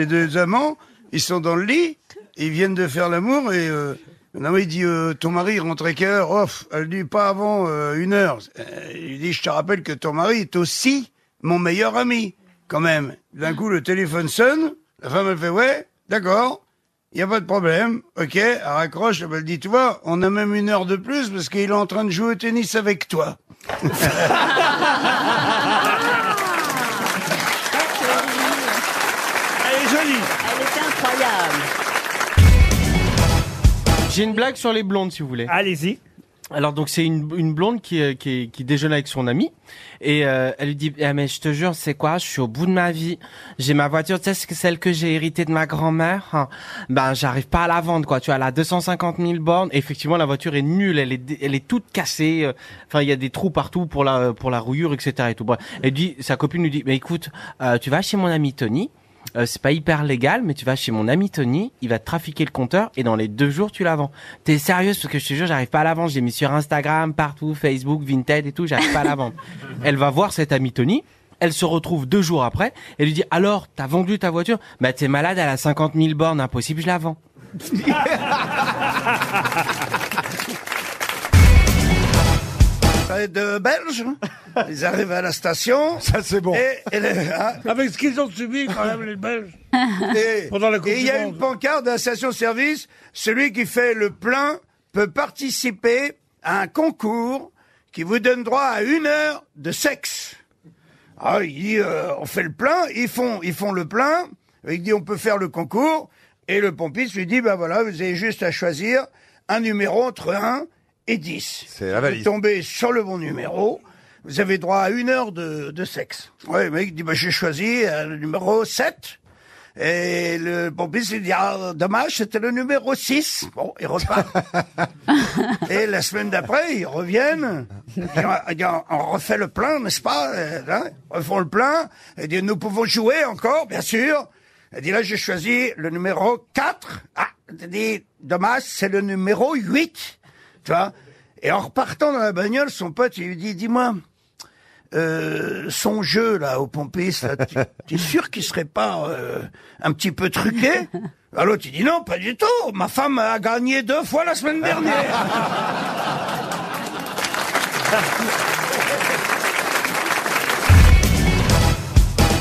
les deux amants, ils sont dans le lit, ils viennent de faire l'amour et euh, non, il dit euh, ton mari rentre à quelle heure Off, elle dit pas avant euh, une heure. Euh, il dit je te rappelle que ton mari est aussi mon meilleur ami quand même. D'un coup le téléphone sonne, la femme elle fait ouais, d'accord. Il y a pas de problème, ok, elle raccroche, elle dit, tu vois, on a même une heure de plus parce qu'il est en train de jouer au tennis avec toi. J'ai une blague sur les blondes, si vous voulez. Allez-y. Alors donc c'est une, une blonde qui, euh, qui, qui déjeune avec son ami et euh, elle lui dit ah, mais je te jure c'est quoi? Je suis au bout de ma vie j'ai ma voiture tu sais c'est celle que j'ai héritée de ma grand-mère hein. ben j'arrive pas à la vendre quoi tu vois elle a 250 000 bornes Et effectivement la voiture est nulle elle est elle est toute cassée euh, enfin il y a des trous partout pour la pour la rouillure etc et tout Bref. elle dit sa copine lui dit mais écoute euh, tu vas chez mon ami Tony euh, c'est pas hyper légal, mais tu vas chez mon ami Tony, il va te trafiquer le compteur et dans les deux jours tu la vends. T'es sérieuse? Parce que je te jure, j'arrive pas à la vendre. J'ai mis sur Instagram, partout, Facebook, Vinted et tout, j'arrive pas à la vendre. Elle va voir cet ami Tony. Elle se retrouve deux jours après. Elle lui dit alors, t'as vendu ta voiture Bah t'es malade, elle a 50 000 bornes, impossible, je la vends. De Belges, ils arrivent à la station. Ça, c'est bon. Et, et le- hein, Avec ce qu'ils ont subi quand même les Belges. et- Pendant la Coupe et il y a du une Monde. pancarte de la station-service. Celui qui fait le plein peut participer à un concours qui vous donne droit à une heure de sexe. Ah, il dit, euh, on fait le plein, ils font, ils font le plein. Il dit, on peut faire le concours. Et le pompiste lui dit, ben voilà, vous avez juste à choisir un numéro entre 1 et 10. C'est la valise. Vous tombez sur le bon numéro. Vous avez droit à une heure de, de sexe. Ouais, le mec dit, bah, j'ai choisi euh, le numéro 7. Et le pompiste lui dit, ah, dommage, c'était le numéro 6. Bon, il repart. Et la semaine d'après, ils reviennent. Ils disent, on refait le plein, n'est-ce pas Euh, hein Ils refont le plein. Et dit, nous pouvons jouer encore, bien sûr. Elle dit, là, j'ai choisi le numéro 4. Ah, elle dit, dommage, c'est le numéro 8. Tu vois? Et en repartant dans la bagnole, son pote, il lui dit, dis-moi, euh, son jeu, là, au pompiste, tu- t'es sûr qu'il serait pas euh, un petit peu truqué? Alors l'autre, il dit, non, pas du tout. Ma femme a gagné deux fois la semaine dernière.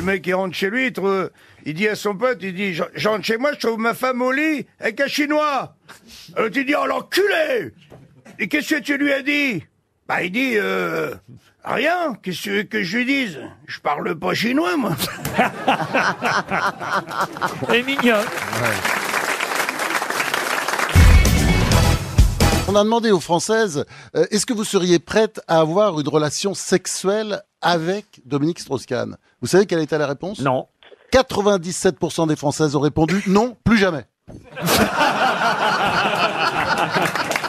Le mec, il rentre chez lui, il, dit à son pote, il dit, je je rentre chez moi, je trouve ma femme au lit avec un chinois. Alors il dit, oh l'enculé Et qu'est-ce que tu lui as dit? Bah il dit, euh, rien, qu'est-ce que tu veux que je dise? Je parle pas chinois, moi. Elle est mignonne. On a demandé aux Françaises, euh, est-ce que vous seriez prête à avoir une relation sexuelle avec Dominique Strauss-Kahn? Vous savez quelle était la réponse? Non. 97% des Françaises ont répondu non, plus jamais.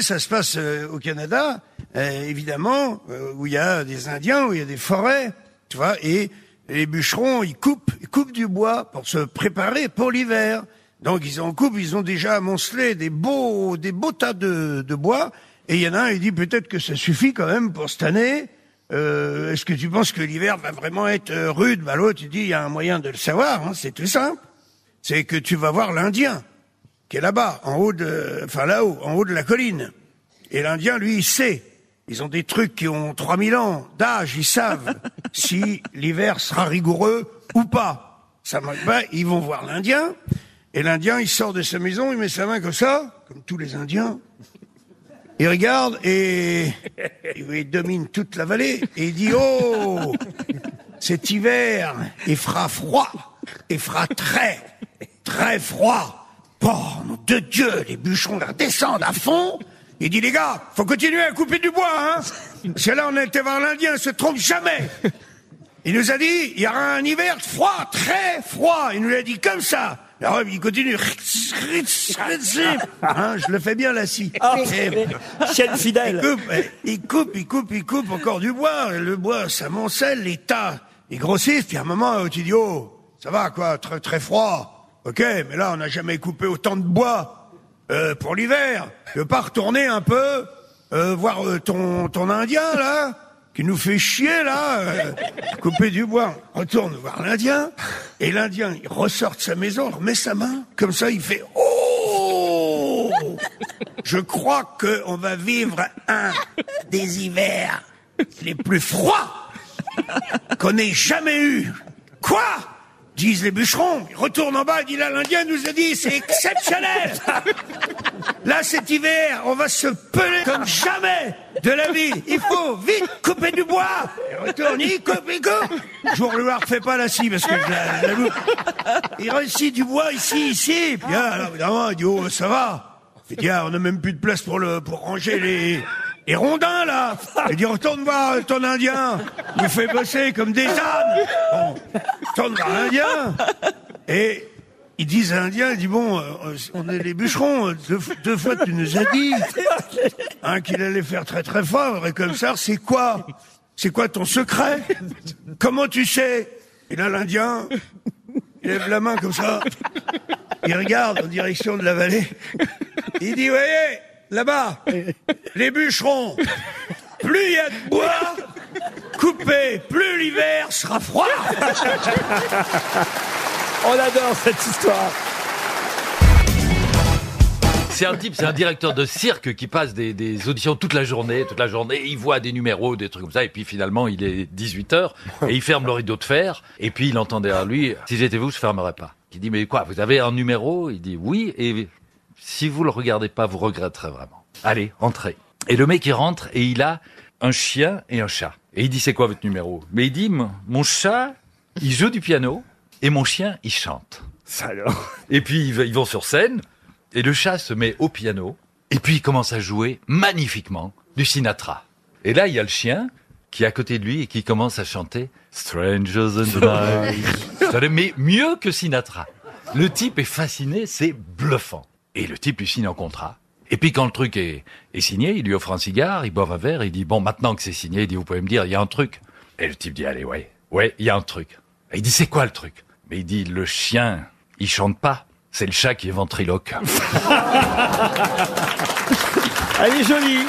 Ça se passe euh, au Canada, euh, évidemment, euh, où il y a des Indiens, où il y a des forêts, tu vois, et les bûcherons, ils coupent, ils coupent du bois pour se préparer pour l'hiver. Donc ils en coupent, ils ont déjà amoncelé des beaux, des beaux tas de, de bois, et il y en a un, il dit peut-être que ça suffit quand même pour cette année. Euh, Est-ce que tu penses que l'hiver va vraiment être rude? Bah l'autre, il dit il y a un moyen de le savoir, hein, c'est tout simple. C'est que tu vas voir l'Indien qui est là-bas, en haut de, enfin là-haut, en haut de la colline. Et l'Indien, lui, il sait. Ils ont des trucs qui ont 3000 ans d'âge, ils savent si l'hiver sera rigoureux ou pas. Ça manque pas, ils vont voir l'Indien. Et l'Indien, il sort de sa maison, il met sa main comme ça, comme tous les Indiens. Il regarde et il domine toute la vallée et il dit, oh, cet hiver, il fera froid, il fera très, très froid. Oh, nom de Dieu, les bûcherons là descendent à fond. Il dit, les gars, faut continuer à couper du bois, hein. Parce que là, on a été voir l'Indien, il se trompe jamais. Il nous a dit, il y aura un hiver froid, très froid. Il nous l'a dit comme ça. Alors, il continue. Hein, je le fais bien, la scie. Ah, il fidèle. coupe, eh, il coupe, il coupe, il coupe encore du bois. Le bois, ça moncelle, les tas, ils grossissent. Puis à un moment, tu dis, oh, ça va quoi, très très froid. Ok, mais là, on n'a jamais coupé autant de bois euh, pour l'hiver. Tu veux pas retourner un peu, euh, voir euh, ton ton Indien là, tu nous fais chier là, euh, couper du bois. Retourne voir l'Indien, et l'Indien, il ressort de sa maison, remet sa main, comme ça, il fait Oh Je crois qu'on va vivre un des hivers les plus froids qu'on ait jamais eu. Quoi? Disent les bûcherons. Il retourne en bas, il dit là, l'Indien nous a dit, c'est exceptionnel. Là, cet hiver, on va se peler comme jamais de la vie. Il faut vite couper du bois. Il retourne, il coupe, il coupe. Jour pas la scie parce que je la, loupe. Il réussit du bois ici, ici. Puis là, alors, évidemment, il dit, oh, ça va. Il dit, ah, on n'a même plus de place pour le, pour ranger les, les rondins, là. Il dit, retourne voir ton Indien. Il fait bosser comme des ânes. Retourne voir l'Indien. Et ils disent à l'Indien, il dit, bon, euh, on est les bûcherons. euh, Deux, deux fois, tu nous as dit hein, qu'il allait faire très très fort. Et comme ça, c'est quoi? C'est quoi ton secret? Comment tu sais? Et là, l'Indien, il lève la main comme ça. Il regarde en direction de la vallée. Il dit, voyez, là-bas, les bûcherons, plus il y a de bois, coupé, plus l'hiver sera froid. On adore cette histoire. C'est un type, c'est un directeur de cirque qui passe des, des auditions toute la journée, toute la journée. Il voit des numéros, des trucs comme ça, et puis finalement il est 18 h et il ferme le rideau de fer. Et puis il entend derrière lui "Si j'étais vous, je fermerais pas." Il dit "Mais quoi Vous avez un numéro? Il dit "Oui." Et si vous le regardez pas, vous regretterez vraiment. Allez, entrez. Et le mec il rentre et il a un chien et un chat. Et il dit "C'est quoi votre numéro? Mais il dit "Mon- "Mon chat, il joue du piano et mon chien, il chante." Ça alors. Et puis ils vont sur scène et le chat se met au piano et puis il commence à jouer magnifiquement du Sinatra. Et là il y a le chien qui est à côté de lui et qui commence à chanter Strangers in the Night. Mais mieux que Sinatra. Le type est fasciné, c'est bluffant. Et le type lui signe un contrat. Et puis quand le truc est, signé, il lui offre un cigare, il boit un verre, il dit bon maintenant que c'est signé, il dit vous pouvez me dire il y a un truc. Et le type dit allez ouais ouais il y a un truc. Et il dit c'est quoi le truc? Mais il dit le chien il chante pas, c'est le chat qui est ventriloque. Elle est jolie.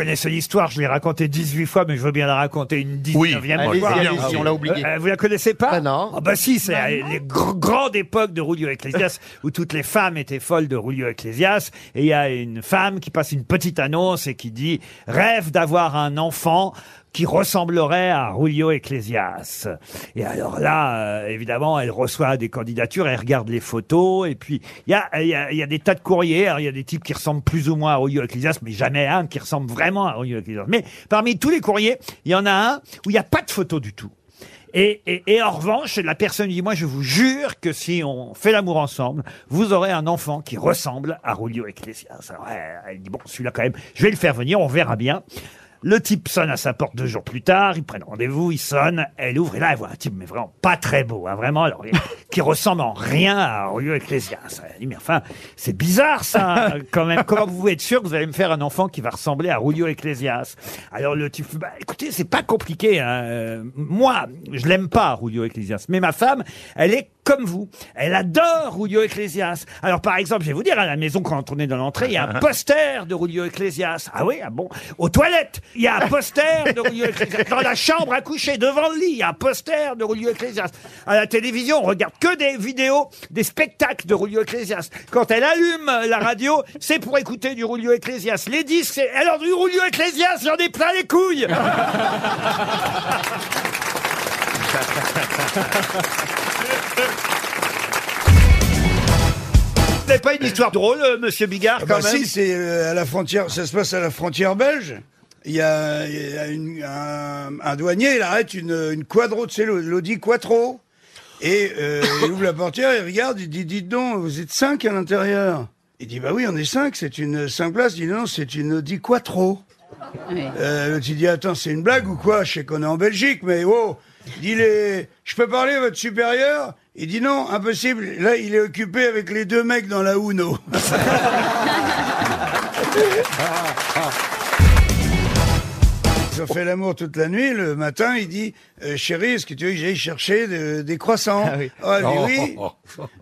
Connaissez l'histoire, je l'ai racontée 18 fois, mais je veux bien la raconter une 19e Allez-y, fois. allez-y, on l'a oublié. Euh, vous la connaissez pas? Ah non. Ah bah si, c'est euh, les gr- grandes époques de Rulio Ecclesias où toutes les femmes étaient folles de Rulio Ecclesias et il y a une femme qui passe une petite annonce et qui dit rêve d'avoir un enfant qui ressemblerait à Rulio Ecclesias. Et alors là, euh, évidemment, elle reçoit des candidatures, elle regarde les photos, et puis il y a, y, a, y a des tas de courriers. Il y a des types qui ressemblent plus ou moins à Rulio Ecclesias, mais jamais un qui ressemble vraiment à Rulio Ecclesias. Mais parmi tous les courriers, il y en a un où il n'y a pas de photo du tout. Et, et, et en revanche, la personne dit, moi je vous jure que si on fait l'amour ensemble, vous aurez un enfant qui ressemble à Rulio Ecclesias. Alors elle dit, bon, celui-là quand même, je vais le faire venir, on verra bien. Le type sonne à sa porte deux jours plus tard, ils prennent rendez-vous, il sonne, elle ouvre, et là elle voit un type, mais vraiment pas très beau, hein, vraiment, alors, qui ressemble en rien à. Elle dit, mais enfin, c'est bizarre ça, quand même. Comment vous pouvez être sûr que vous allez me faire un enfant qui va ressembler à Rulio Ecclesias? Alors le type, bah, écoutez, c'est pas compliqué. Hein. Euh, Moi, je l'aime pas, Rulio Ecclesias, mais ma femme, elle est comme vous. Elle adore Rulio Ecclesias. Alors par exemple, je vais vous dire, à la maison, quand on est dans l'entrée, il y a un poster de Rulio Ecclesias. Ah oui, ah bon? Aux toilettes, il y a un poster de Rulio Ecclesias. Dans la chambre à coucher, devant le lit, il y a un poster de Rulio Ecclesias. À la télévision, on regarde que des vidéos, des spectacles de Rulio Ecclesias. Quand elle allume la radio, c'est pour écouter du Rulio Ecclesias. Les disques, c'est... Alors du Rulio Ecclesias, j'en ai plein les couilles Vous n'avez pas une histoire drôle, euh, monsieur Bigard, Ah quand bah même si, c'est euh, à la frontière, ça se passe à la frontière belge. Il y a, il y a une- un, un douanier, il arrête une, une quadro, tu sais, l'Audi Quattro. Et euh, il ouvre la portière, il regarde, il dit, dites donc, vous êtes cinq à l'intérieur. Il dit, bah oui, on est cinq, c'est une cinq places. Il dit, non, c'est une Audi Quattro. Euh, l'autre, il dit, attends, c'est une blague ou quoi? Je sais qu'on est en Belgique, mais oh Il dit, les... je peux parler à votre supérieur? Il dit, non, impossible. Là, il est occupé avec les deux mecs dans la Uno. Fait l'amour toute la nuit. Le matin, il dit euh, chérie, est-ce que tu veux que j'aille chercher de- des croissants Ah oui. Elle dit oui.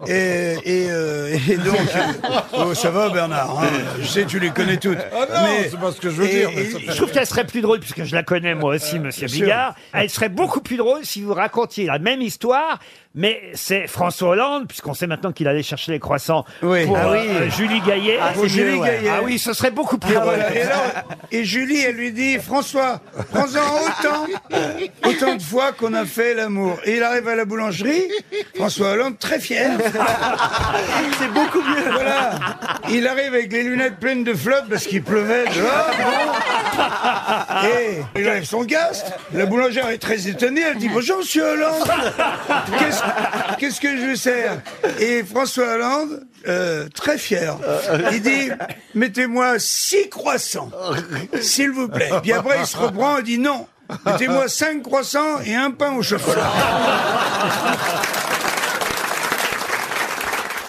Et, et, euh, et donc, euh, oh, ça va Bernard, hein, je sais, tu les connais toutes. Ah non, c'est pas ce que je veux et- dire, mais ça Je trouve qu'elle serait plus drôle, puisque je la connais moi aussi, Monsieur sûr. Bigard. Elle serait beaucoup plus drôle si vous racontiez la même histoire, mais c'est François Hollande, puisqu'on sait maintenant qu'il allait chercher les croissants Oui. pour Ah euh, oui. euh, Julie Gaillet. Pour Julie Gaillet. Ah oui, ce serait beaucoup plus Ah, drôle. voilà. Et, là, et Julie, elle lui dit, François, prends-en autant, autant de fois qu'on a fait l'amour. Et il arrive à la boulangerie, François Hollande, très fier. C'est beaucoup mieux. Voilà. Il arrive avec les lunettes pleines de flotte parce qu'il pleuvait dehors. Et il enlève son casque. La boulangère est très étonnée. Elle dit, bonjour, monsieur Hollande. Qu'est-ce qu'est-ce que je vous sers Et François Hollande, euh, très fier, il dit mettez-moi six croissants, s'il vous plaît. Puis après, il se reprend et dit non, mettez-moi cinq croissants et un pain au chocolat.